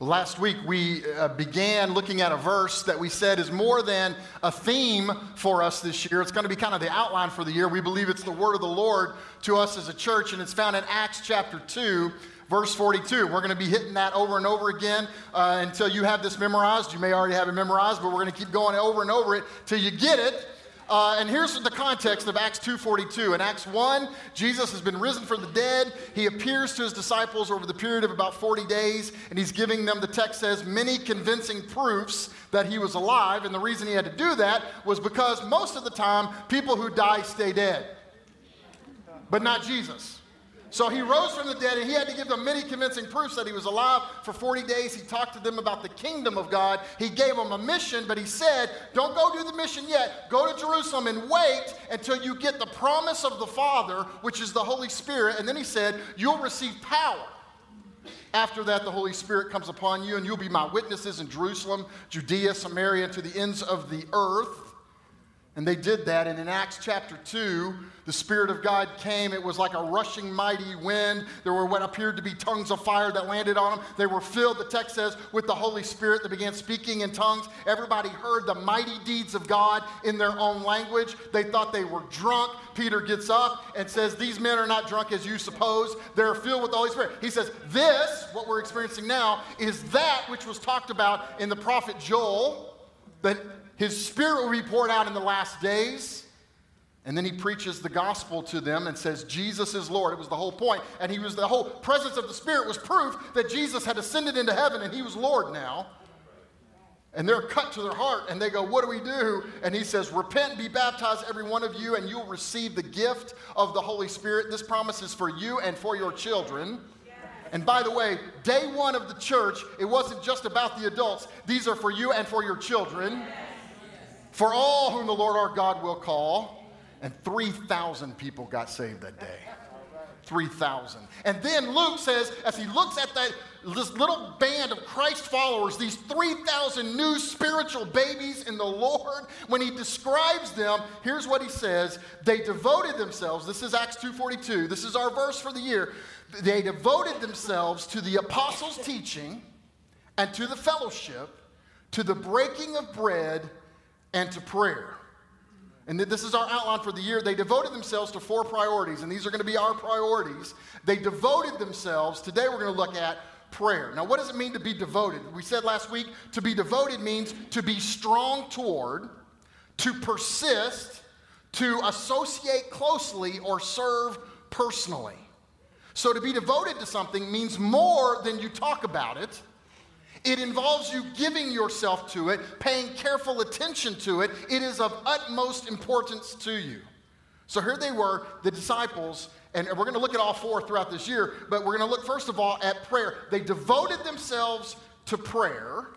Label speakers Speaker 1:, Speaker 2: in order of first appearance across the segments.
Speaker 1: Last week, we uh, began looking at a verse that we said is more than a theme for us this year. It's going to be kind of the outline for the year. We believe it's the word of the Lord to us as a church, and it's found in Acts chapter 2, verse 42. We're going to be hitting that over and over again uh, until you have this memorized. You may already have it memorized, but we're going to keep going over and over it till you get it. Uh, and here's the context of Acts 2.42. In Acts 1, Jesus has been risen from the dead. He appears to his disciples over the period of about 40 days, and he's giving them, the text says, many convincing proofs that he was alive. And the reason he had to do that was because most of the time, people who die stay dead. But not Jesus. So he rose from the dead and he had to give them many convincing proofs that he was alive for 40 days. He talked to them about the kingdom of God. He gave them a mission, but he said, Don't go do the mission yet. Go to Jerusalem and wait until you get the promise of the Father, which is the Holy Spirit. And then he said, You'll receive power. After that, the Holy Spirit comes upon you, and you'll be my witnesses in Jerusalem, Judea, Samaria, to the ends of the earth. And they did that. And in Acts chapter 2, the Spirit of God came. It was like a rushing mighty wind. There were what appeared to be tongues of fire that landed on them. They were filled, the text says, with the Holy Spirit. They began speaking in tongues. Everybody heard the mighty deeds of God in their own language. They thought they were drunk. Peter gets up and says, These men are not drunk as you suppose. They're filled with the Holy Spirit. He says, This, what we're experiencing now, is that which was talked about in the prophet Joel, that his spirit will be poured out in the last days. And then he preaches the gospel to them and says, Jesus is Lord. It was the whole point. And he was the whole presence of the Spirit was proof that Jesus had ascended into heaven and he was Lord now. And they're cut to their heart and they go, What do we do? And he says, Repent be baptized, every one of you, and you'll receive the gift of the Holy Spirit. This promise is for you and for your children. And by the way, day one of the church, it wasn't just about the adults. These are for you and for your children. For all whom the Lord our God will call. And 3,000 people got saved that day. 3,000. And then Luke says, as he looks at that, this little band of Christ followers, these 3,000 new spiritual babies in the Lord, when he describes them, here's what he says. They devoted themselves, this is Acts 2.42, this is our verse for the year. They devoted themselves to the apostles' teaching and to the fellowship, to the breaking of bread and to prayer. And this is our outline for the year. They devoted themselves to four priorities, and these are going to be our priorities. They devoted themselves, today we're going to look at prayer. Now, what does it mean to be devoted? We said last week to be devoted means to be strong toward, to persist, to associate closely, or serve personally. So, to be devoted to something means more than you talk about it it involves you giving yourself to it, paying careful attention to it. It is of utmost importance to you. So here they were, the disciples, and we're going to look at all four throughout this year, but we're going to look first of all at prayer. They devoted themselves to prayer,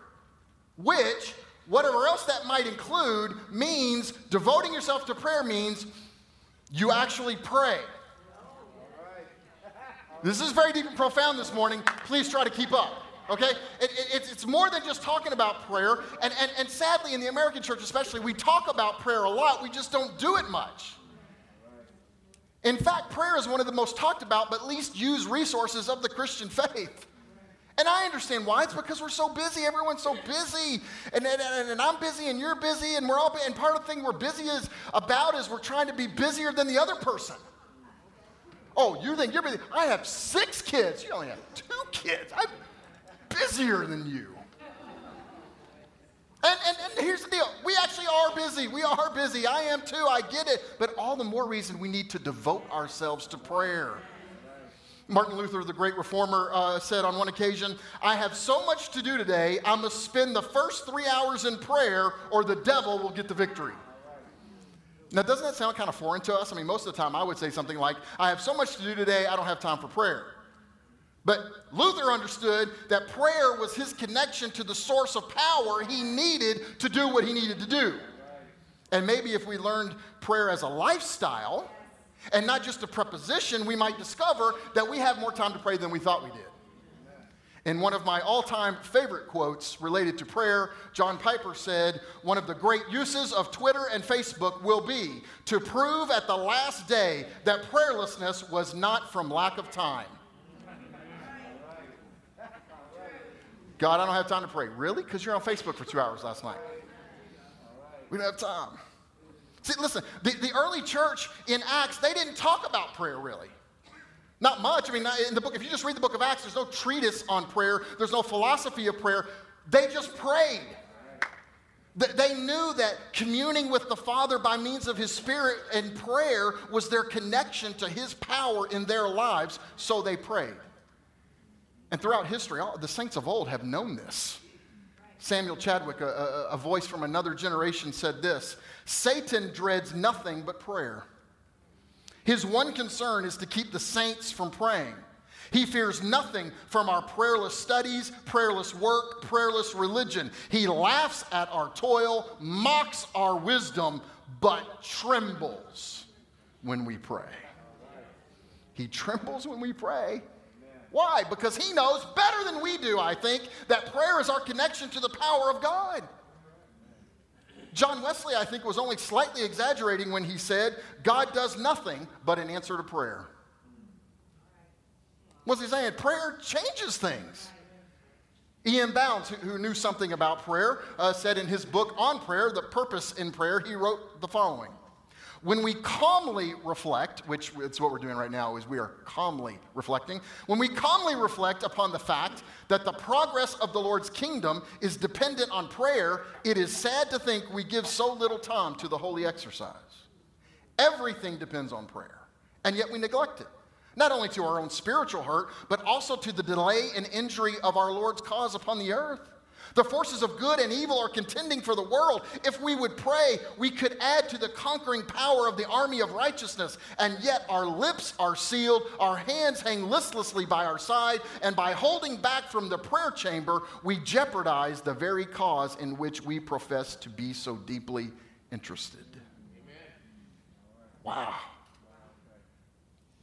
Speaker 1: which, whatever else that might include, means devoting yourself to prayer means you actually pray. This is very deep and profound this morning. Please try to keep up. Okay? It, it, it's more than just talking about prayer. And, and, and sadly, in the American church especially, we talk about prayer a lot, we just don't do it much. In fact, prayer is one of the most talked about but least used resources of the Christian faith. And I understand why. It's because we're so busy. Everyone's so busy. And, and, and, I'm busy and you're busy and we're all And part of the thing we're busy is about is we're trying to be busier than the other person. Oh, you think you're busy? I have six kids. You only have two kids. I, busier than you. And, and, and, here's the deal we actually are busy. We are busy. I am too. I get it. But all the more reason we need to devote ourselves to prayer. Martin Luther, the great reformer, uh, said on one occasion, I have so much to do today, I must spend the first three hours in prayer, or the devil will get the victory. Now, doesn't that sound kind of foreign to us? I mean, most of the time I would say something like, I have so much to do today, I don't have time for prayer. But Luther understood that prayer was his connection to the source of power he needed to do what he needed to do. And maybe if we learned prayer as a lifestyle and not just a preposition, we might discover that we have more time to pray than we thought we did. In one of my all time favorite quotes related to prayer, John Piper said, One of the great uses of Twitter and Facebook will be to prove at the last day that prayerlessness was not from lack of time God, I don't have time to pray. Really? Because you're on Facebook for two hours last night. We don't have time. See, listen, the, the early church in Acts, they didn't talk about prayer really. Not much. I mean, in the book, if you just read the book of Acts, there's no treatise on prayer, there's no philosophy of prayer. They just prayed. They knew that communing with the Father by means of His Spirit and prayer was their connection to His power in their lives, so they prayed. And throughout history, all, the saints of old have known this. Samuel Chadwick, a, a, a voice from another generation, said this Satan dreads nothing but prayer. His one concern is to keep the saints from praying. He fears nothing from our prayerless studies, prayerless work, prayerless religion. He laughs at our toil, mocks our wisdom, but trembles when we pray. He trembles when we pray. Why? Because he knows better than we do, I think, that prayer is our connection to the power of God. John Wesley, I think, was only slightly exaggerating when he said, God does nothing but an answer to prayer. What's he saying? Prayer changes things. E.M. Bounds, who knew something about prayer, uh, said in his book on prayer, The Purpose in Prayer, he wrote the following when we calmly reflect, which it's what we're doing right now, is we are calmly reflecting. When we calmly reflect upon the fact that the progress of the Lord's kingdom is dependent on prayer, it is sad to think we give so little time to the holy exercise. Everything depends on prayer, and yet we neglect it. Not only to our own spiritual hurt, but also to the delay and injury of our Lord's cause upon the earth. The forces of good and evil are contending for the world. If we would pray, we could add to the conquering power of the army of righteousness. And yet our lips are sealed, our hands hang listlessly by our side, and by holding back from the prayer chamber, we jeopardize the very cause in which we profess to be so deeply interested. Wow.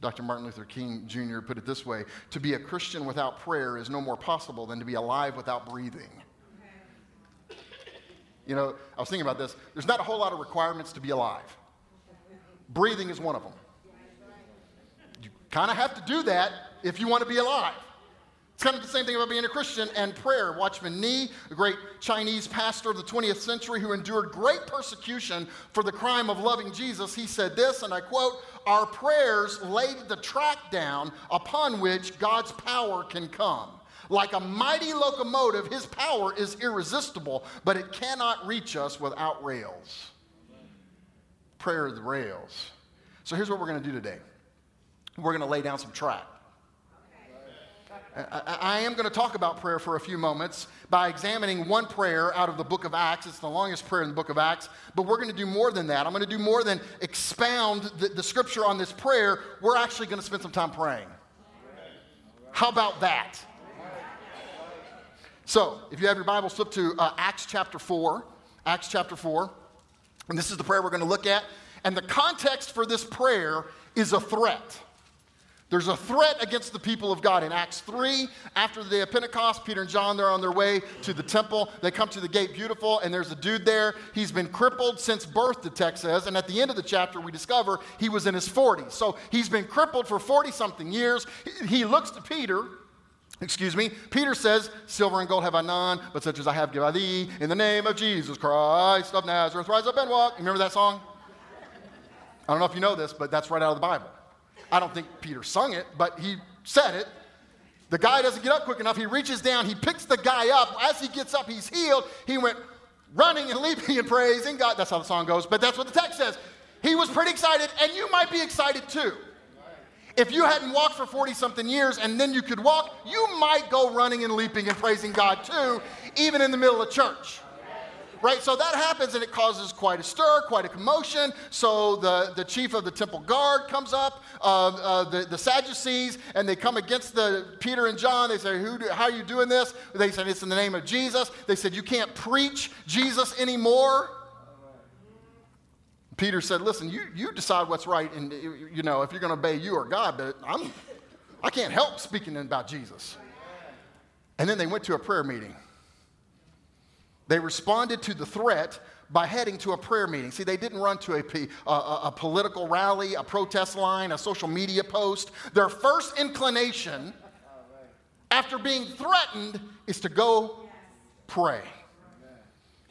Speaker 1: Dr. Martin Luther King Jr. put it this way To be a Christian without prayer is no more possible than to be alive without breathing. You know, I was thinking about this. There's not a whole lot of requirements to be alive. Breathing is one of them. You kind of have to do that if you want to be alive. It's kind of the same thing about being a Christian and prayer. Watchman Nee, a great Chinese pastor of the 20th century who endured great persecution for the crime of loving Jesus, he said this, and I quote, Our prayers laid the track down upon which God's power can come. Like a mighty locomotive, his power is irresistible, but it cannot reach us without rails. Prayer of the rails. So here's what we're going to do today we're going to lay down some track. I, I am going to talk about prayer for a few moments by examining one prayer out of the book of Acts. It's the longest prayer in the book of Acts, but we're going to do more than that. I'm going to do more than expound the, the scripture on this prayer. We're actually going to spend some time praying. How about that? So, if you have your Bible, flip to uh, Acts chapter 4. Acts chapter 4. And this is the prayer we're going to look at. And the context for this prayer is a threat. There's a threat against the people of God. In Acts 3, after the day of Pentecost, Peter and John, they're on their way to the temple. They come to the gate beautiful, and there's a dude there. He's been crippled since birth, the text says. And at the end of the chapter, we discover he was in his 40s. So he's been crippled for 40 something years. He looks to Peter Excuse me. Peter says, Silver and gold have I none, but such as I have give I thee. In the name of Jesus Christ of Nazareth, rise up and walk. You remember that song? I don't know if you know this, but that's right out of the Bible. I don't think Peter sung it, but he said it. The guy doesn't get up quick enough. He reaches down, he picks the guy up. As he gets up, he's healed. He went running and leaping and praising God. That's how the song goes, but that's what the text says. He was pretty excited, and you might be excited too. If you hadn't walked for 40 something years and then you could walk, you might go running and leaping and praising God too, even in the middle of church. Right? So that happens and it causes quite a stir, quite a commotion. So the, the chief of the temple guard comes up, uh, uh, the, the Sadducees, and they come against the Peter and John. They say, Who do, How are you doing this? They said, It's in the name of Jesus. They said, You can't preach Jesus anymore. Peter said, Listen, you, you decide what's right, and you know, if you're going to obey you or God, but I'm, I can't help speaking about Jesus. And then they went to a prayer meeting. They responded to the threat by heading to a prayer meeting. See, they didn't run to a, a, a political rally, a protest line, a social media post. Their first inclination after being threatened is to go pray.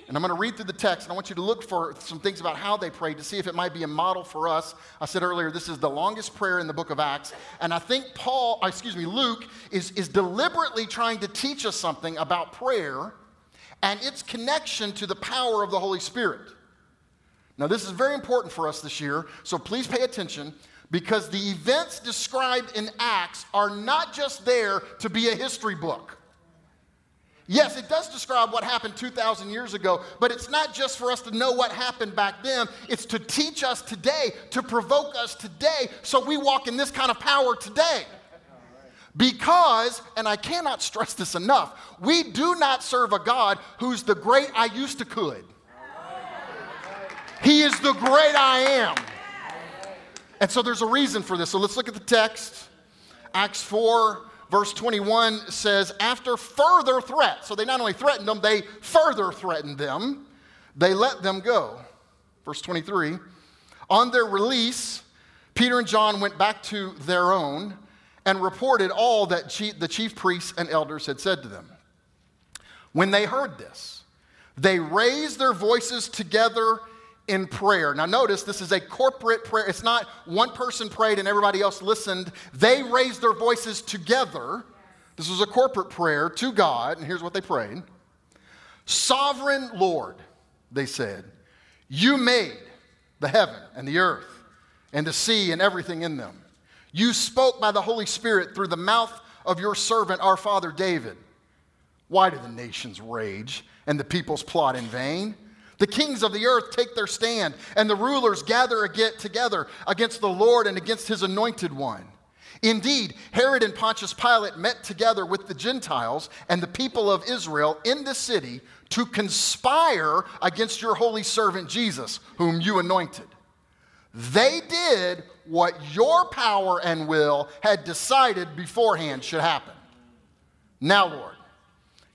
Speaker 1: And I'm going to read through the text, and I want you to look for some things about how they prayed to see if it might be a model for us. I said earlier, this is the longest prayer in the book of Acts. And I think Paul, uh, excuse me, Luke, is, is deliberately trying to teach us something about prayer and its connection to the power of the Holy Spirit. Now, this is very important for us this year, so please pay attention because the events described in Acts are not just there to be a history book. Yes, it does describe what happened 2,000 years ago, but it's not just for us to know what happened back then. It's to teach us today, to provoke us today, so we walk in this kind of power today. Because, and I cannot stress this enough, we do not serve a God who's the great I used to could. He is the great I am. And so there's a reason for this. So let's look at the text. Acts 4, verse 21 says, after further threat, so they not only threatened them, they further threatened them, they let them go. Verse 23, on their release, Peter and John went back to their own and reported all that the chief priests and elders had said to them. When they heard this, they raised their voices together in prayer. Now, notice this is a corporate prayer. It's not one person prayed and everybody else listened. They raised their voices together. This was a corporate prayer to God, and here's what they prayed Sovereign Lord, they said, you made the heaven and the earth and the sea and everything in them. You spoke by the Holy Spirit through the mouth of your servant, our father David. Why do the nations rage and the peoples plot in vain? The kings of the earth take their stand, and the rulers gather together against the Lord and against his anointed one. Indeed, Herod and Pontius Pilate met together with the Gentiles and the people of Israel in the city to conspire against your holy servant Jesus, whom you anointed. They did what your power and will had decided beforehand should happen. Now, Lord,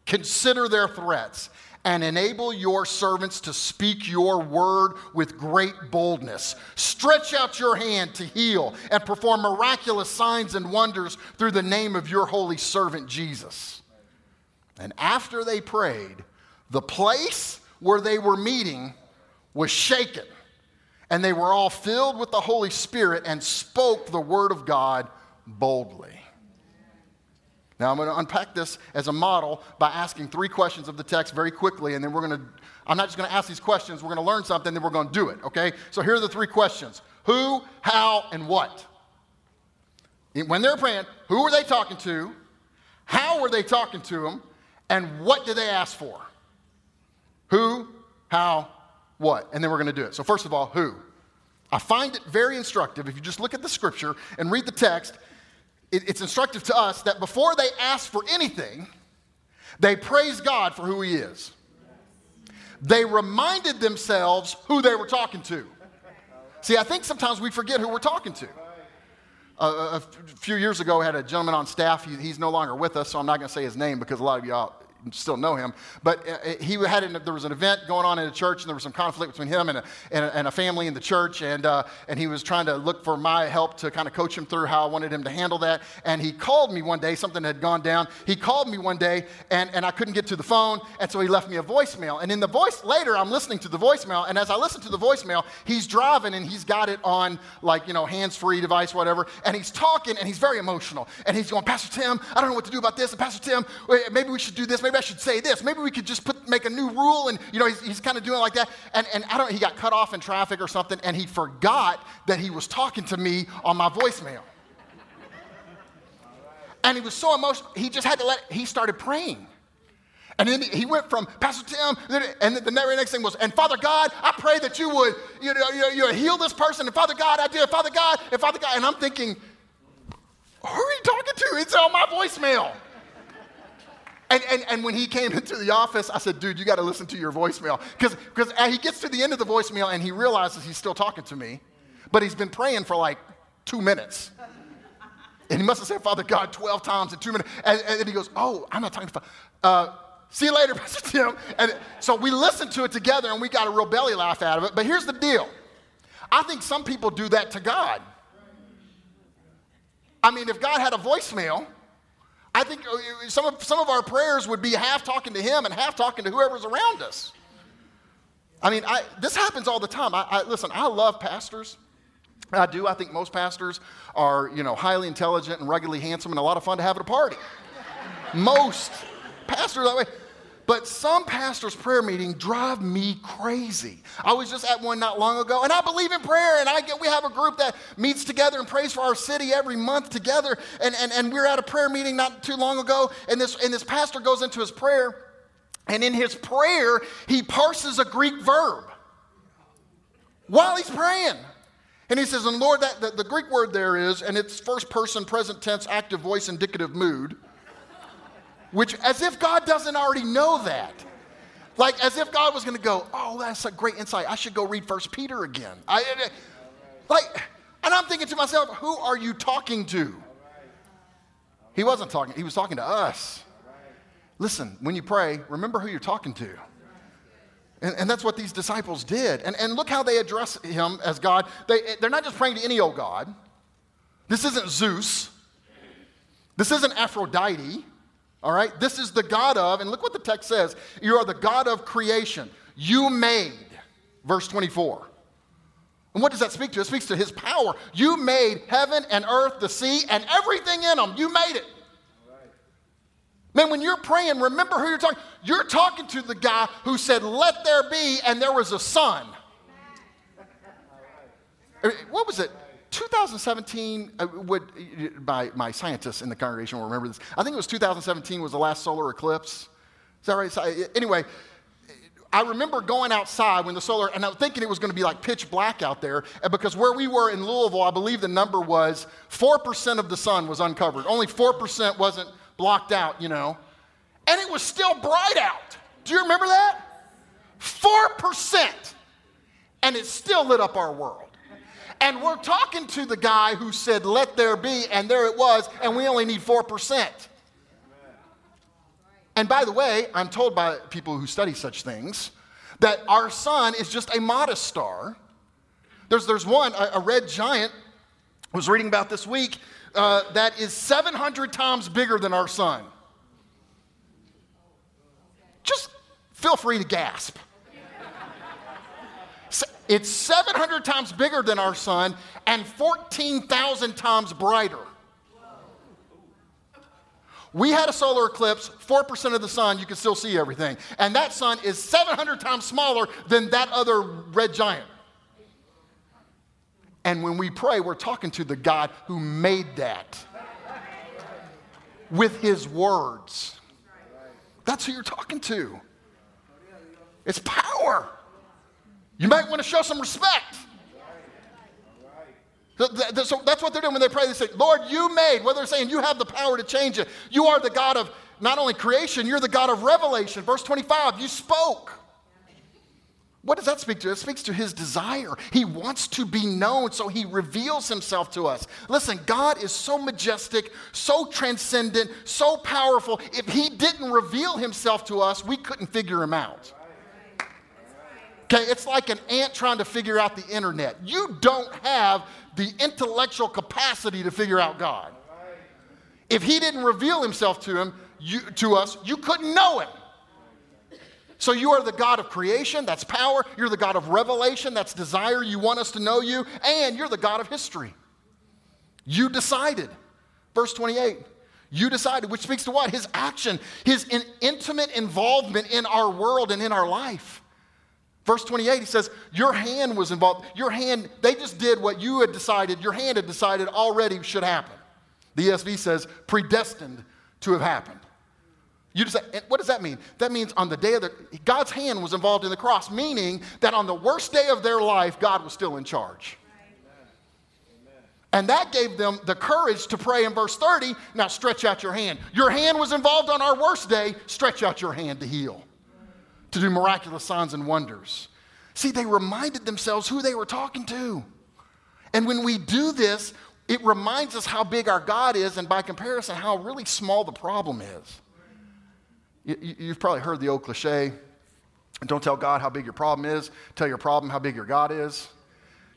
Speaker 1: consider their threats and enable your servants to speak your word with great boldness. Stretch out your hand to heal and perform miraculous signs and wonders through the name of your holy servant Jesus. And after they prayed, the place where they were meeting was shaken, and they were all filled with the Holy Spirit and spoke the word of God boldly. Now, I'm going to unpack this as a model by asking three questions of the text very quickly, and then we're going to, I'm not just going to ask these questions, we're going to learn something, then we're going to do it, okay? So here are the three questions Who, how, and what? When they're praying, who were they talking to? How were they talking to them? And what did they ask for? Who, how, what? And then we're going to do it. So, first of all, who? I find it very instructive if you just look at the scripture and read the text it's instructive to us that before they ask for anything, they praise God for who He is. They reminded themselves who they were talking to. See, I think sometimes we forget who we're talking to. Uh, a few years ago, I had a gentleman on staff. He, he's no longer with us, so I'm not going to say his name because a lot of y'all still know him, but uh, uh, he had an, there was an event going on in a church, and there was some conflict between him and a, and a, and a family in the church, and uh, and he was trying to look for my help to kind of coach him through how I wanted him to handle that. And he called me one day. Something had gone down. He called me one day, and and I couldn't get to the phone, and so he left me a voicemail. And in the voice later, I'm listening to the voicemail, and as I listen to the voicemail, he's driving and he's got it on like you know hands-free device, whatever, and he's talking and he's very emotional, and he's going, Pastor Tim, I don't know what to do about this, and Pastor Tim, maybe we should do this, maybe I should say this. Maybe we could just put, make a new rule. And, you know, he's, he's kind of doing like that. And, and I don't he got cut off in traffic or something, and he forgot that he was talking to me on my voicemail. And he was so emotional, he just had to let, he started praying. And then he went from Pastor Tim, and the very next thing was, and Father God, I pray that you would you know, you, you heal this person. And Father God, I did. Father God, and Father God. And I'm thinking, who are you talking to? It's on my voicemail. And, and, and when he came into the office, I said, dude, you got to listen to your voicemail. Because he gets to the end of the voicemail and he realizes he's still talking to me, but he's been praying for like two minutes. And he must have said, Father God, 12 times in two minutes. And, and he goes, Oh, I'm not talking to uh, See you later, Pastor Tim. And so we listened to it together and we got a real belly laugh out of it. But here's the deal I think some people do that to God. I mean, if God had a voicemail, I think uh, some of, some of our prayers would be half talking to Him and half talking to whoever's around us. I mean, I, this happens all the time. I, I, listen, I love pastors. I do. I think most pastors are, you know, highly intelligent and ruggedly handsome and a lot of fun to have at a party. most pastors that way. But some pastors' prayer meeting drive me crazy. I was just at one not long ago, and I believe in prayer, and I get, we have a group that meets together and prays for our city every month together. And, and, and we were at a prayer meeting not too long ago, and this, and this pastor goes into his prayer, and in his prayer, he parses a Greek verb while he's praying. And he says, and Lord, that, the, the Greek word there is, and it's first person, present tense, active voice, indicative mood which as if God doesn't already know that. Like as if God was going to go, oh, that's a great insight. I should go read First Peter again. I, like, and I'm thinking to myself, who are you talking to? He wasn't talking, he was talking to us. Listen, when you pray, remember who you're talking to. And, and, that's what these disciples did. And, and look how they address him as God. They, they're not just praying to any old God. This isn't Zeus. This isn't Aphrodite. All right? This is the God of, and look what the text says you are the God of creation. You made, verse 24. And what does that speak to? It speaks to his power. You made heaven and earth, the sea, and everything in them. You made it. Man, when you're praying, remember who you're talking. You're talking to the guy who said, "Let there be," and there was a sun. Er, what was it? 2017, uh, would, my, my scientists in the congregation will remember this. I think it was 2017 was the last solar eclipse. Is that right? So, anyway, I remember going outside when the solar, and I'm thinking it was going to be like pitch black out there, because where we were in Louisville, I believe the number was 4% of the sun was uncovered. Only 4% wasn't blocked out, you know. And it was still bright out. Do you remember that? 4%. And it still lit up our world. And we're talking to the guy who said, let there be, and there it was, and we only need 4%. And by the way, I'm told by people who study such things that our sun is just a modest star. There's, there's one, a, a red giant, I was reading about this week, uh, that is 700 times bigger than our sun. Just feel free to gasp. It's 700 times bigger than our sun and 14,000 times brighter. We had a solar eclipse, 4% of the sun, you can still see everything. And that sun is 700 times smaller than that other red giant. And when we pray, we're talking to the God who made that with his words. That's who you're talking to. It's power. You might want to show some respect. So that's what they're doing when they pray. They say, Lord, you made, whether they're saying you have the power to change it. You are the God of not only creation, you're the God of revelation. Verse 25, you spoke. What does that speak to? It speaks to his desire. He wants to be known, so he reveals himself to us. Listen, God is so majestic, so transcendent, so powerful. If he didn't reveal himself to us, we couldn't figure him out. Okay, it's like an ant trying to figure out the internet. You don't have the intellectual capacity to figure out God. If he didn't reveal himself to him, you, to us, you couldn't know him. So you are the God of creation, that's power. You're the God of revelation, that's desire. You want us to know you, and you're the God of history. You decided. Verse 28. You decided, which speaks to what? His action, his in, intimate involvement in our world and in our life. Verse 28, he says, Your hand was involved. Your hand, they just did what you had decided, your hand had decided already should happen. The ESV says, predestined to have happened. You just, what does that mean? That means on the day of the, God's hand was involved in the cross, meaning that on the worst day of their life, God was still in charge. And that gave them the courage to pray in verse 30 now stretch out your hand. Your hand was involved on our worst day, stretch out your hand to heal to do miraculous signs and wonders. See, they reminded themselves who they were talking to. And when we do this, it reminds us how big our God is, and by comparison, how really small the problem is. You, have probably heard the old cliche don't tell God how big your problem is, tell your problem how big your God is.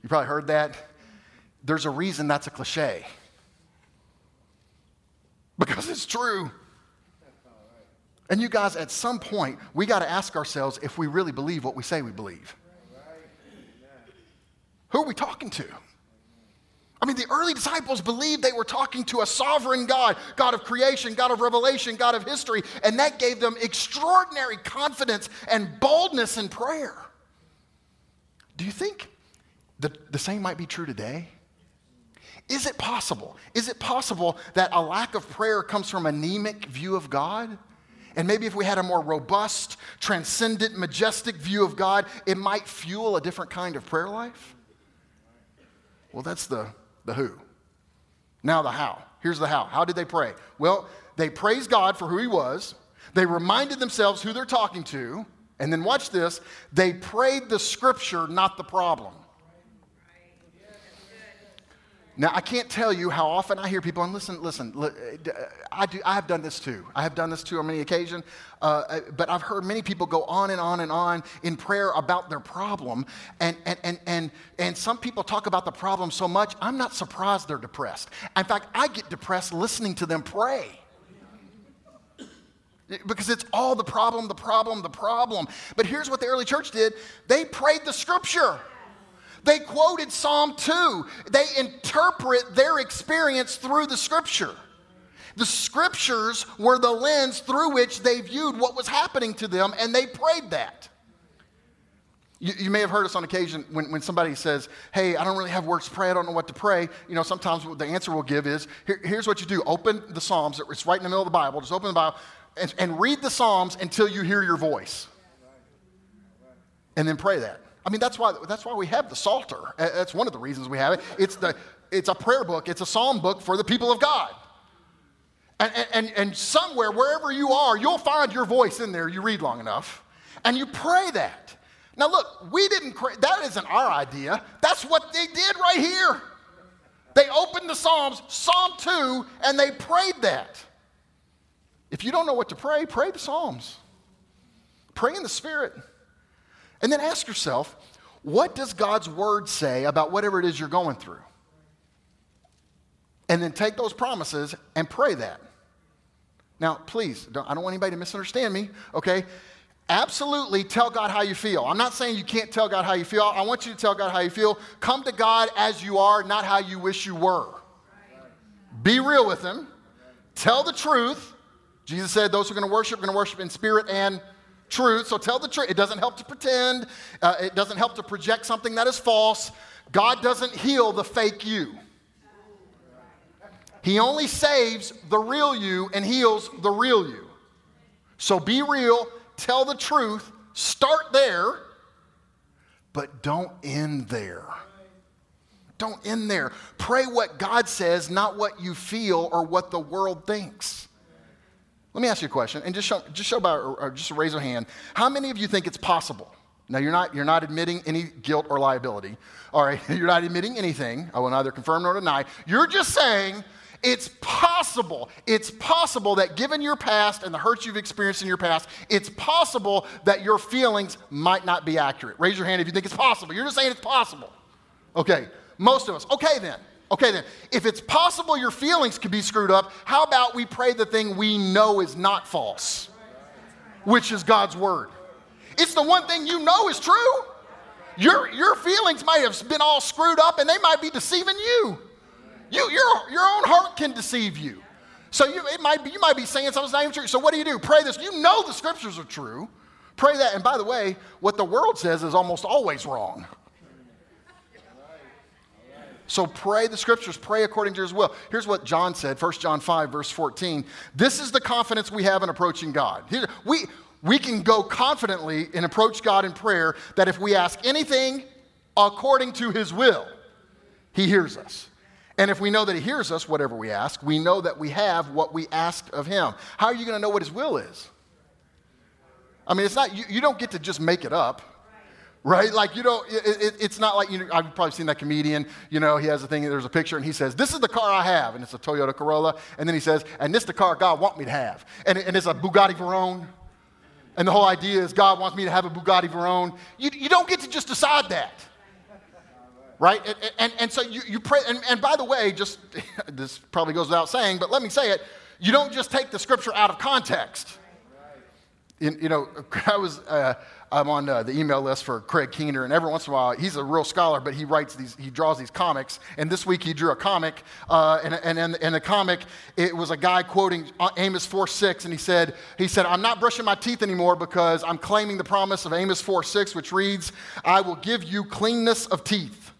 Speaker 1: You probably heard that. There's a reason that's a cliche. because it's true. And you guys, at some point, we got to ask ourselves if we really believe what we say we believe. Who are we talking to? I mean, the early disciples believed they were talking to a sovereign God, God of creation, God of revelation, God of history, and that gave them extraordinary confidence and boldness in prayer. Do you think the, the same might be true today? Is it possible? Is it possible that a lack of prayer comes from anemic view of God? And maybe if we had a more robust, transcendent, majestic view of God, it might fuel a different kind of prayer life? Well, that's the the who. Now, the how. Here's the how. How did they pray? Well, they praised God for who He was, they reminded themselves who they're talking to, and then watch this they prayed the scripture, not the problem. Now, I can't tell you how often I hear people, and listen, listen, uh, I, do, I have done this too. I have done this too on many occasions, uh, uh, but I've heard many people go on and on and on in prayer about their problem. And, and, and, and, and some people talk about the problem so much, I'm not surprised they're depressed. In fact, I get depressed listening to them pray. Because it's all the problem, the problem, the problem. But here's what the early church did they prayed the scripture. They quoted Psalm 2. They interpret their experience through the scripture. The scriptures were the lens through which they viewed what was happening to them, and they prayed that. You, you, may have heard us on occasion when, when somebody says, Hey, I don't really have words to pray, I don't know what to pray. You know, sometimes the answer we'll give is Here, here's what you do open the Psalms, it's right in the middle of the Bible, just open the Bible and, and read the Psalms until you hear your voice. And then pray that. I mean, that's why, that's why we have the Psalter. Uh, that's one of the reasons we have it. It's, the, it's a prayer book, it's a psalm book for the people of God. And, and, and somewhere, wherever you are, you'll find your voice in there. You read long enough, and you pray that. Now, look, we didn't, create, that isn't our idea. That's what they did right here. They opened the Psalms, Psalm 2, and they prayed that. If you don't know what to pray, pray the Psalms. Pray in the Spirit. And then ask yourself, what does God's word say about whatever it is you're going through? And then take those promises and pray that. Now, please, don't, I don't want anybody to misunderstand me, okay? Absolutely tell God how you feel. I'm not saying you can't tell God how you feel. I want you to tell God how you feel. Come to God as you are, not how you wish you were. Be real with Him. Tell the truth. Jesus said, Those who are going to worship are going to worship in spirit and truth. So tell the truth. It doesn't help to pretend, uh, it doesn't help to project something that is false. God doesn't heal the fake you. He only saves the real you and heals the real you. So be real, tell the truth, start there, but don't end there. Don't end there. Pray what God says, not what you feel or what the world thinks. Let me ask you a question, and just show, just show by, or, just raise a hand. How many of you think it's possible? Now, you're not, you're not admitting any guilt or liability. All right, you're not admitting anything. I will neither confirm nor deny. You're just saying it's possible. It's possible that given your past and the hurts you've experienced in your past, it's possible that your feelings might not be accurate. Raise your hand if you think it's possible. You're just saying it's possible. Okay, most of us. Okay, then. Okay, then, if it's possible your feelings could be screwed up, how about we pray the thing we know is not false, which is God's word? It's the one thing you know is true. Your, your feelings might have been all screwed up and they might be deceiving you. you your, your own heart can deceive you. So you, it might be, you might be saying something's not even true. So what do you do? Pray this. You know the scriptures are true. Pray that. And by the way, what the world says is almost always wrong. So pray the scriptures, pray according to his will. Here's what John said, 1 John 5, verse 14. This is the confidence we have in approaching God. We, we can go confidently and approach God in prayer that if we ask anything according to his will, he hears us. And if we know that he hears us, whatever we ask, we know that we have what we asked of him. How are you going to know what his will is? I mean, it's not, you, you don't get to just make it up right? Like, you know, it, it, it's not like, you know, I've probably seen that comedian, you know, he has a thing, there's a picture, and he says, This is the car I have, and it's a Toyota Corolla. And then he says, And this is the car God want me to have. And, and it's a Bugatti Veyron. And the whole idea is God wants me to have a Bugatti Veyron. You, you don't get to just decide that. Right? And, and, and so you, you pray, and, and by the way, just this probably goes without saying, but let me say it you don't just take the scripture out of context. You, you know, I was, uh, I'm on uh, the email list for Craig Keener, and every once in a while, he's a real scholar, but he writes these, he draws these comics. And this week he drew a comic, uh, and, and, and in the comic, it was a guy quoting Amos 4 6, and he said, he said, I'm not brushing my teeth anymore because I'm claiming the promise of Amos 4 6, which reads, I will give you cleanness of teeth.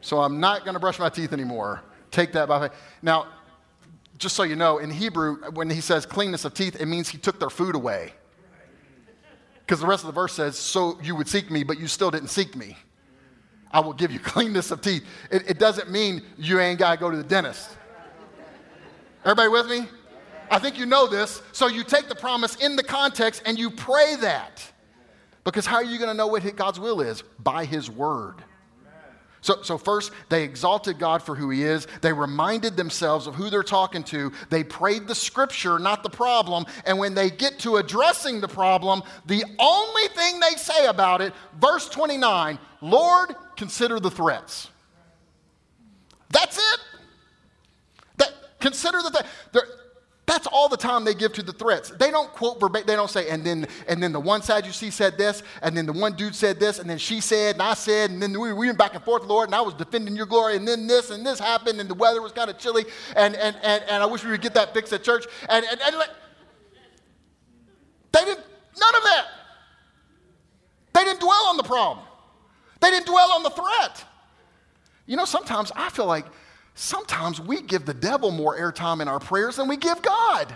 Speaker 1: so I'm not going to brush my teeth anymore. Take that by faith. Now, just so you know, in Hebrew, when he says cleanness of teeth, it means he took their food away. Because the rest of the verse says, So you would seek me, but you still didn't seek me. I will give you cleanness of teeth. It, it doesn't mean you ain't got to go to the dentist. Everybody with me? I think you know this. So you take the promise in the context and you pray that. Because how are you going to know what God's will is? By His word. So, so, first, they exalted God for who He is. They reminded themselves of who they're talking to. They prayed the scripture, not the problem. And when they get to addressing the problem, the only thing they say about it, verse 29, Lord, consider the threats. That's it. That, consider the threats. That's all the time they give to the threats. They don't quote verbatim. They don't say, and then, and then the one side you see said this, and then the one dude said this, and then she said, and I said, and then we, we went back and forth, Lord, and I was defending your glory, and then this and this happened, and the weather was kind of chilly, and, and, and, and I wish we would get that fixed at church. And, and, and they didn't, none of that. They didn't dwell on the problem. They didn't dwell on the threat. You know, sometimes I feel like sometimes we give the devil more airtime in our prayers than we give God.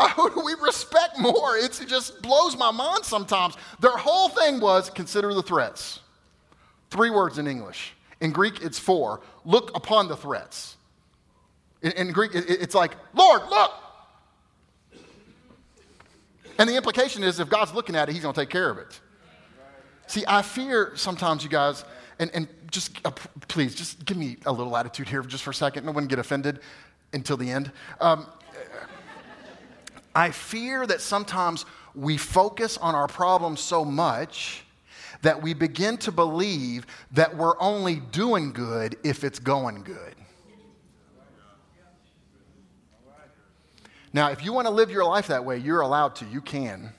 Speaker 1: Who oh, do we respect more? It's, it just blows my mind sometimes. Their whole thing was consider the threats. Three words in English. In Greek, it's four. Look upon the threats. In, in Greek, it, it's like, Lord, look. And the implication is if God's looking at it, He's going to take care of it. See, I fear sometimes, you guys, and, and just uh, please, just give me a little attitude here just for a second. No one get offended until the end. Um, I fear that sometimes we focus on our problems so much that we begin to believe that we're only doing good if it's going good. Now, if you want to live your life that way, you're allowed to. You can.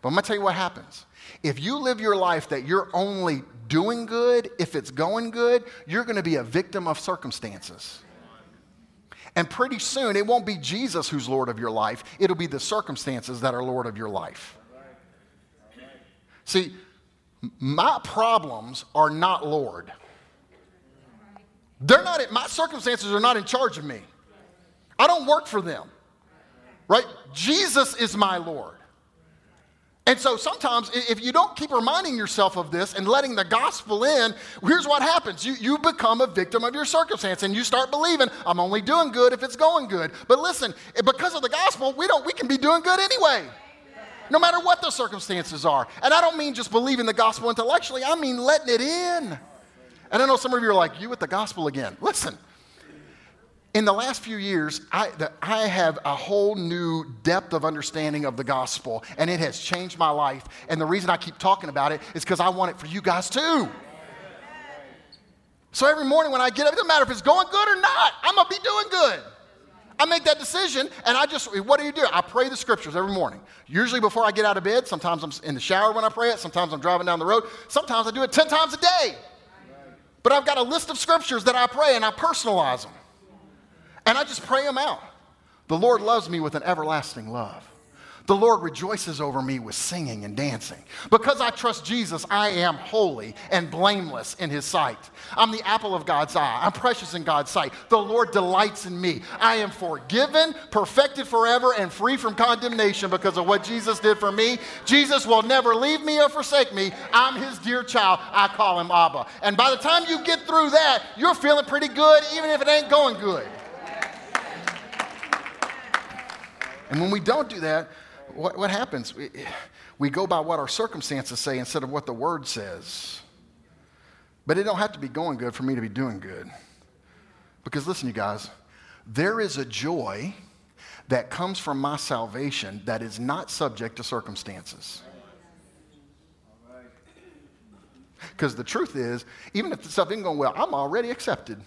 Speaker 1: But I'm going to tell you what happens. If you live your life that you're only doing good, if it's going good, you're going to be a victim of circumstances. And pretty soon, it won't be Jesus who's Lord of your life, it'll be the circumstances that are Lord of your life. See, my problems are not Lord. They're not, my circumstances are not in charge of me. I don't work for them, right? Jesus is my Lord. And so sometimes, if you don't keep reminding yourself of this and letting the gospel in, here's what happens. You, you become a victim of your circumstance and you start believing, I'm only doing good if it's going good. But listen, because of the gospel, we, don't, we can be doing good anyway, no matter what the circumstances are. And I don't mean just believing the gospel intellectually, I mean letting it in. And I know some of you are like, you with the gospel again. Listen, in the last few years, I, the, I, have a whole new depth of understanding of the gospel, and it has changed my life. And the reason I keep talking about it is because I want it for you guys too. So every morning when I get up, it doesn't matter if it's going good or not, I'm gonna be doing good. I make that decision, and I just, what do you do? I pray the scriptures every morning. Usually before I get out of bed, sometimes I'm in the shower when I pray it, sometimes I'm driving down the road, sometimes I do it 10 times a day. But I've got a list of scriptures that I pray, and I personalize them. And I just pray them out. The Lord loves me with an everlasting love. The Lord rejoices over me with singing and dancing. Because I trust Jesus, I am holy and blameless in his sight. I'm the apple of God's eye. I'm precious in God's sight. The Lord delights in me. I am forgiven, perfected forever, and free from condemnation because of what Jesus did for me. Jesus will never leave me or forsake me. I'm his dear child. I call him Abba. And by the time you get through that, you're feeling pretty good, even if it ain't going good. And when we don't do that, what, what happens? We, we go by what our circumstances say instead of what the word says. But it don't have to be going good for me to be doing good. Because listen, you guys, there is a joy that comes from my salvation that is not subject to circumstances. Because the truth is, even if the stuff isn't going well, I'm already accepted.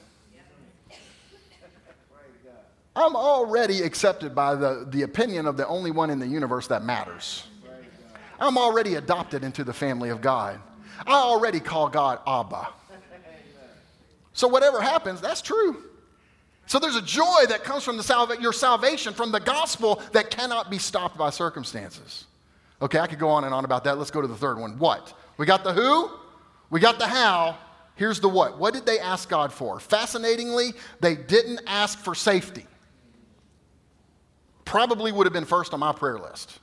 Speaker 1: I'm already accepted by the, the opinion of the only one in the universe that matters. I'm already adopted into the family of God. I already call God Abba. So whatever happens, that's true. So there's a joy that comes from the salva- your salvation, from the gospel that cannot be stopped by circumstances. Okay, I could go on and on about that. Let's go to the third one. What? We got the who, we got the how. Here's the what. What did they ask God for? Fascinatingly, they didn't ask for safety. Probably would have been first on my prayer list.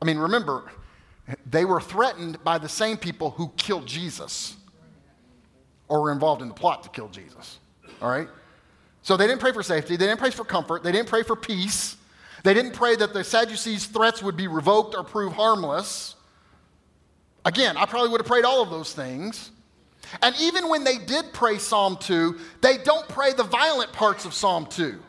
Speaker 1: I mean, remember, they were threatened by the same people who killed Jesus or were involved in the plot to kill Jesus. All right? So they didn't pray for safety. They didn't pray for comfort. They didn't pray for peace. They didn't pray that the Sadducees' threats would be revoked or prove harmless. Again, I probably would have prayed all of those things. And even when they did pray Psalm 2, they don't pray the violent parts of Psalm 2.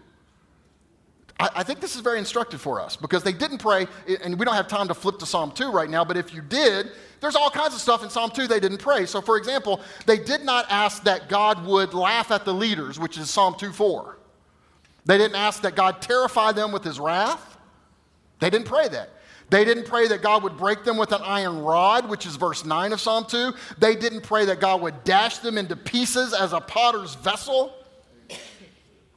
Speaker 1: I, I, think this is very instructive for us because they didn't pray, and we don't have time to flip to Psalm 2 right now, but if you did, there's all kinds of stuff in Psalm 2 they didn't pray. So, for example, they did not ask that God would laugh at the leaders, which is Psalm 2 4. They didn't ask that God terrify them with his wrath. They didn't pray that. They didn't pray that God would break them with an iron rod, which is verse 9 of Psalm 2. They didn't pray that God would dash them into pieces as a potter's vessel,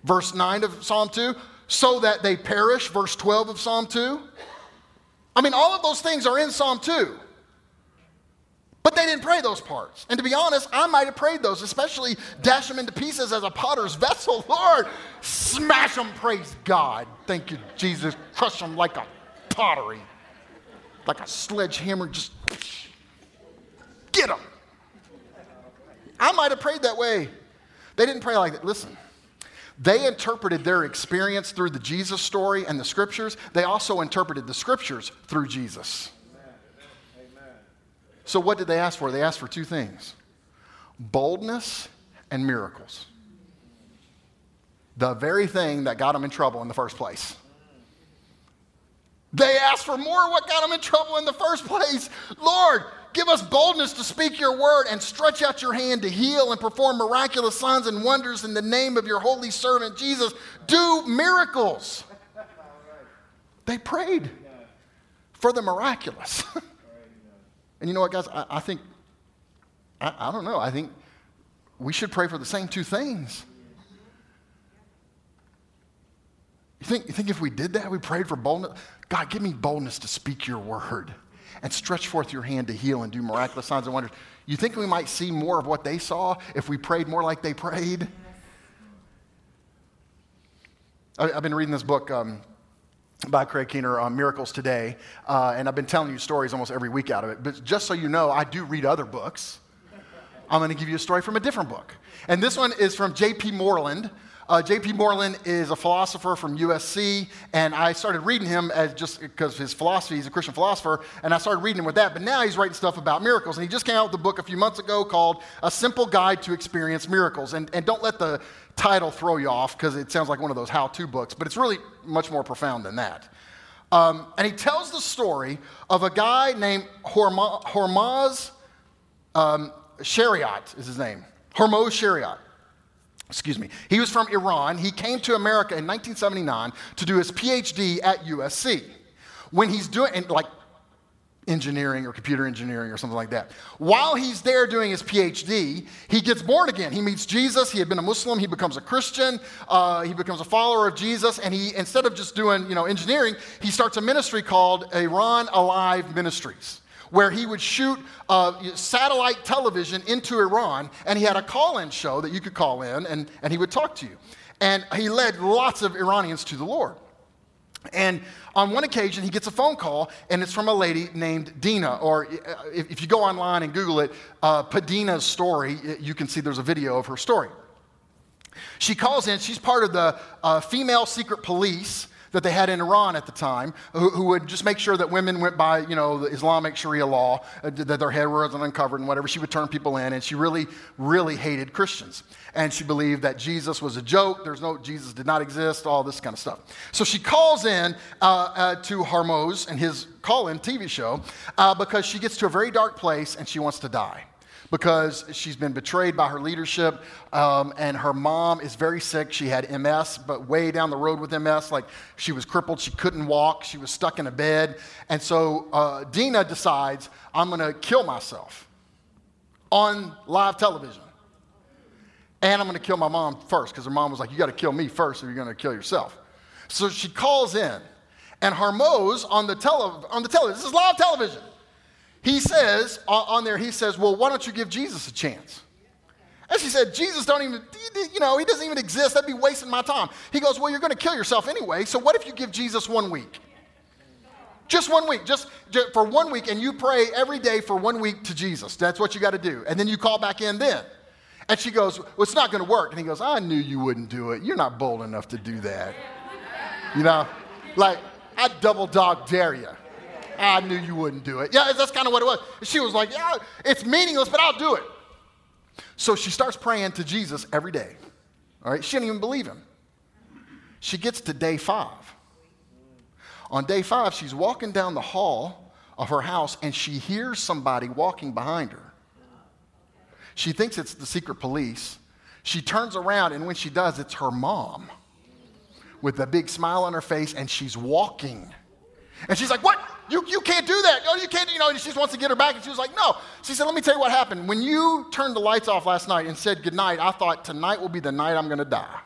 Speaker 1: verse 9 of Psalm 2 so that they perish, verse 12 of Psalm 2. I mean, all of those things are in Psalm 2. But they didn't pray those parts. And to be honest, I might have prayed those, especially dash them into pieces as a potter's vessel. Lord, smash them, praise God. Thank you, Jesus. Crush them like a pottery, like a sledgehammer, just get them. I might have prayed that way. They didn't pray like that. Listen, they interpreted their experience through the Jesus story and the scriptures. They also interpreted the scriptures through Jesus. Amen. So, what did they ask for? They asked for two things boldness and miracles. The very thing that got them in trouble in the first place. They asked for more. What got them in trouble in the first place? Lord, Give us boldness to speak your word and stretch out your hand to heal and perform miraculous signs and wonders in the name of your holy servant Jesus. Do miracles. They prayed for the miraculous. and you know what, guys? I, I think, I, I don't know, I think we should pray for the same two things. You think, you think if we did that, we prayed for boldness? God, give me boldness to speak your word and stretch forth your hand to heal and do miraculous signs and wonders. You think we might see more of what they saw if we prayed more like they prayed? I, have been reading this book um, by Craig Keener, uh, Miracles Today, uh, and I've been telling you stories almost every week out of it. But just so you know, I do read other books. I'm going to give you a story from a different book. And this one is from J.P. Moreland. Uh, J.P. Moreland is a philosopher from USC, and I started reading him as just because his philosophy, he's a Christian philosopher, and I started reading him with that. But now he's writing stuff about miracles, and he just came out with a book a few months ago called A Simple Guide to Experience Miracles. And, and don't let the title throw you off because it sounds like one of those how to books, but it's really much more profound than that. Um, and he tells the story of a guy named Hormoz um, Shariat, is his name. Hormoz Shariat excuse me, he was from Iran. He came to America in 1979 to do his PhD at USC. When he's doing, like, engineering or computer engineering or something like that. While he's there doing his PhD, he gets born again. He meets Jesus. He had been a Muslim. He becomes a Christian. Uh, he becomes a follower of Jesus. And he, instead of just doing, you know, engineering, he starts a ministry called Iran Alive Ministries where he would shoot uh, satellite television into Iran, and he had a call in show that you could call in, and, and he would talk to you. And he led lots of Iranians to the Lord. And on one occasion, he gets a phone call, and it's from a lady named Dina. Or uh, if, if you go online and Google it, uh, Padina's story, you can see there's a video of her story. She calls in, she's part of the uh, female secret police that they had in Iran at the time who, who, would just make sure that women went by, you know, the Islamic Sharia law, uh, that their hair wasn't uncovered and whatever. She would turn people in, and she really, really hated Christians. And she believed that Jesus was a joke. There's no, Jesus did not exist, all this kind of stuff. So she calls in uh, uh, to Hormoz and his call in TV show uh, because she gets to a very dark place and she wants to die because she's been betrayed by her leadership um, and her mom is very sick. She had ms but way down the road with ms like she was crippled. She couldn't walk. She was stuck in a bed. And so uh, dina decides i'm going to kill myself on live television and i'm going to kill my mom first because her mom was like you got to kill me first or you're going to kill yourself. So she calls in and Hormoz on the, tele- on the television, this is live television, he says, on there, he says, Well, why don't you give Jesus a chance? And she said, Jesus don't even, you know, he doesn't even exist. That'd be wasting my time. He goes, Well, you're going to kill yourself anyway. So what if you give Jesus one week? Just one week, just, just for one week, and you pray every day for one week to Jesus. That's what you got to do. And then you call back in then. And she goes, Well, it's not going to work. And he goes, I knew you wouldn't do it. You're not bold enough to do that. You know, like, I double dog dare you. I knew you wouldn't do it. Yeah, that's kind of what it was. She was like, Yeah, it's meaningless, but I'll do it. So she starts praying to Jesus every day. All right, she didn't even believe him. She gets to day five. On day five, she's walking down the hall of her house and she hears somebody walking behind her. She thinks it's the secret police. She turns around, and when she does, it's her mom with a big smile on her face, and she's walking. And she's like, What? You, you can't do that. Oh, you can't, you know, she just wants to get her back. And she was like, No. She said, Let me tell you what happened. When you turned the lights off last night and said goodnight, I thought tonight will be the night I'm going to die.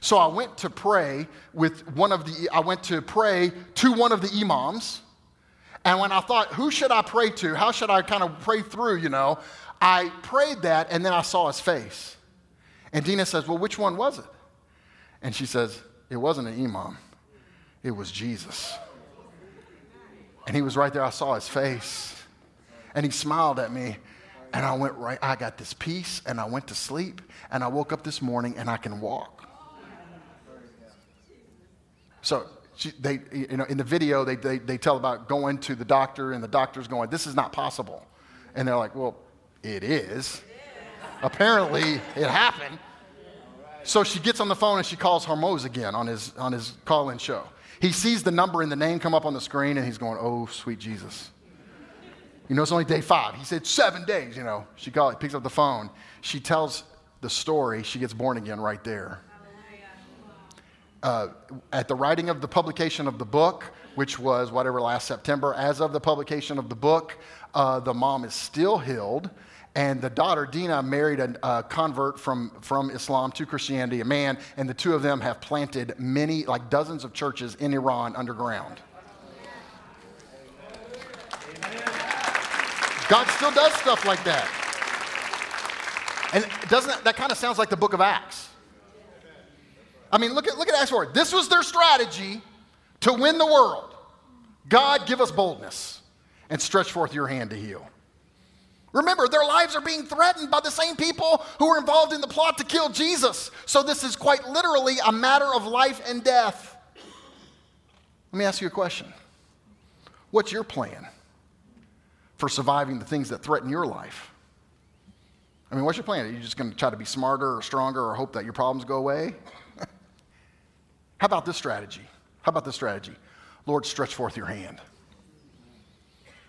Speaker 1: So I went to pray with one of the, I went to pray to one of the imams. And when I thought, who should I pray to? How should I kind of pray through, you know? I prayed that and then I saw his face. And Dina says, Well, which one was it? And she says, It wasn't an imam, it was Jesus. And he was right there. I saw his face. And he smiled at me. And I went right, I got this peace and I went to sleep. And I woke up this morning and I can walk. So she, they, you know, in the video, they, they, they tell about going to the doctor, and the doctor's going, This is not possible. And they're like, Well, it is. Apparently, it happened. So she gets on the phone and she calls Hormoz again on his, on his call in show. He sees the number and the name come up on the screen and he's going, Oh, sweet Jesus. You know, it's only day five. He said seven days, you know. She calls, picks up the phone. She tells the story. She gets born again right there. Uh, at the writing of the publication of the book, which was whatever last September, as of the publication of the book, uh, the mom is still healed. And the daughter, Dina, married a, a, convert from, from Islam to Christianity, a man, and the two of them have planted many, like dozens of churches in Iran underground. God still does stuff like that. And doesn't that, kind of sounds like the book of Acts? I mean, look at, look at Acts 4. This was their strategy to win the world. God, give us boldness and stretch forth your hand to heal. Remember, their lives are being threatened by the same people who were involved in the plot to kill Jesus. So this is quite literally a matter of life and death. Let me ask you a question What's your plan for surviving the things that threaten your life? I mean, what's your plan? Are you just going to try to be smarter or stronger or hope that your problems go away? How about this strategy? How about this strategy? Lord, stretch forth your hand.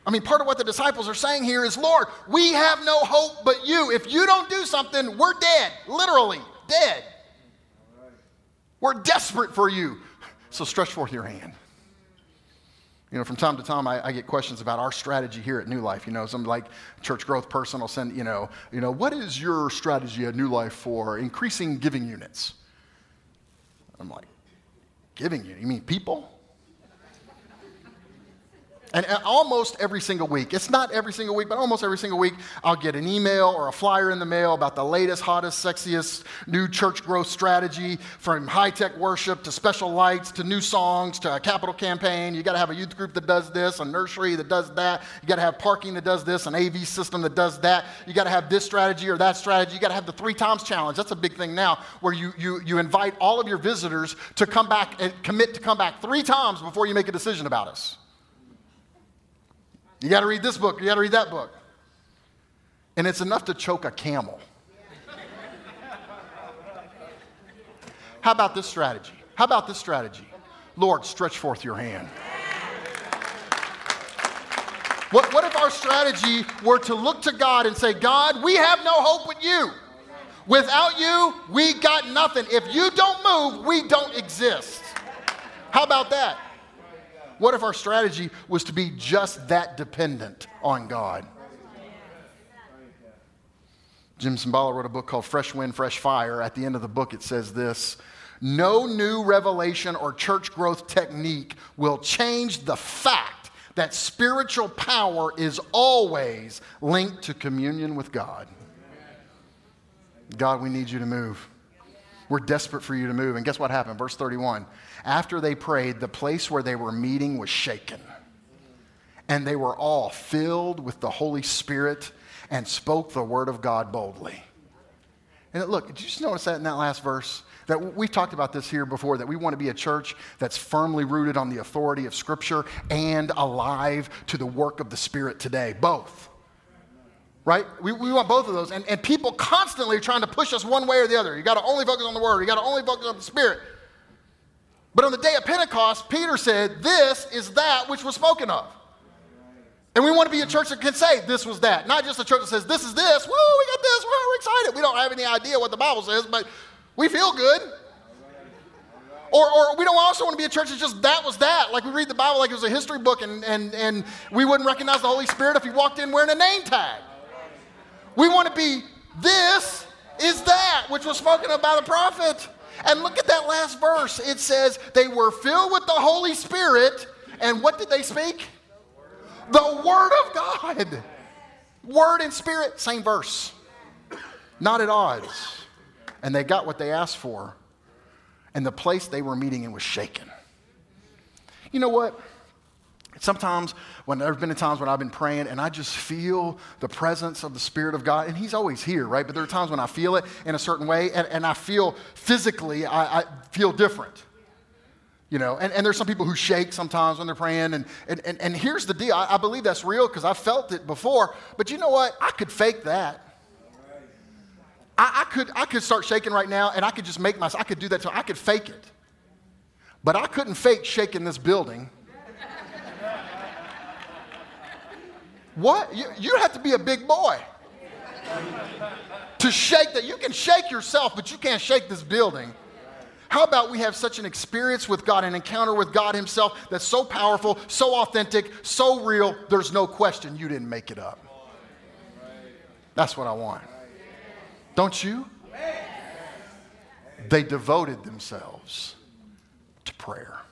Speaker 1: I mean, part of what the disciples are saying here is, Lord, we have no hope but you. If you don't do something, we're dead, literally dead. We're desperate for you. So stretch forth your hand. You know, from time to time, I, I, get questions about our strategy here at New Life. You know, some like church growth person will send, you know, you know, what is your strategy at New Life for increasing giving units? I'm like, giving units? You mean people? And uh, almost every single week, it's not every single week, but almost every single week, I'll get an email or a flyer in the mail about the latest, hottest, sexiest new church growth strategy from high tech worship to special lights to new songs to a capital campaign. You got to have a youth group that does this, a nursery that does that. You got to have parking that does this, an AV system that does that. You got to have this strategy or that strategy. You got to have the three times challenge. That's a big thing now where you, you, you invite all of your visitors to come back and commit to come back three times before you make a decision about us. You got to read this book, you got to read that book. And it's enough to choke a camel. How about this strategy? How about this strategy? Lord, stretch forth your hand. What, what if our strategy were to look to God and say, God, we have no hope with you. Without you, we got nothing. If you don't move, we don't exist. How about that? What if our strategy was to be just that dependent on God? Jim Cymbala wrote a book called Fresh Wind, Fresh Fire. At the end of the book, it says this No new revelation or church growth technique will change the fact that spiritual power is always linked to communion with God. God, we need you to move. We're desperate for you to move. And guess what happened? Verse 31 after they prayed, the place where they were meeting was shaken. And they were all filled with the Holy Spirit and spoke the word of God boldly. And look, did you just notice that in that last verse? That we've talked about this here before, that we want to be a church that's firmly rooted on the authority of Scripture and alive to the work of the Spirit today. Both. Right? We, we want both of those. And, and people constantly trying to push us one way or the other. You got to only focus on the Word, you got to only focus on the Spirit. But on the day of Pentecost, Peter said, This is that which was spoken of. And we want to be a church that can say this was that, not just a church that says this is this. Woo, we got this. We're excited. We don't have any idea what the Bible says, but we feel good. Or, or we don't also want to be a church that's just that was that. Like we read the Bible like it was a history book and, and, and we wouldn't recognize the Holy Spirit if he walked in wearing a name tag. We want to be this is that which was spoken of by the prophet. And look at that last verse. It says, they were filled with the Holy Spirit. And what did they speak? The Word of God. Word and Spirit, same verse. Not at odds. And they got what they asked for. And the place they were meeting in was shaken. You know what? Sometimes when there have been times when I've been praying and I just feel the presence of the Spirit of God, and He's always here, right? But there are times when I feel it in a certain way, and, and I feel physically, I, I feel different. You know, and, and there's some people who shake sometimes when they're praying. And, and, and, and here's the deal I, I believe that's real because I felt it before. But you know what? I could fake that. I, I, could, I could start shaking right now and I could just make myself, I could do that too. I could fake it. But I couldn't fake shaking this building What? You, you have to be a big boy to shake that. You can shake yourself, but you can't shake this building. How about we have such an experience with God, an encounter with God Himself that's so powerful, so authentic, so real, there's no question you didn't make it up. That's what I want. Don't you? They devoted themselves to prayer.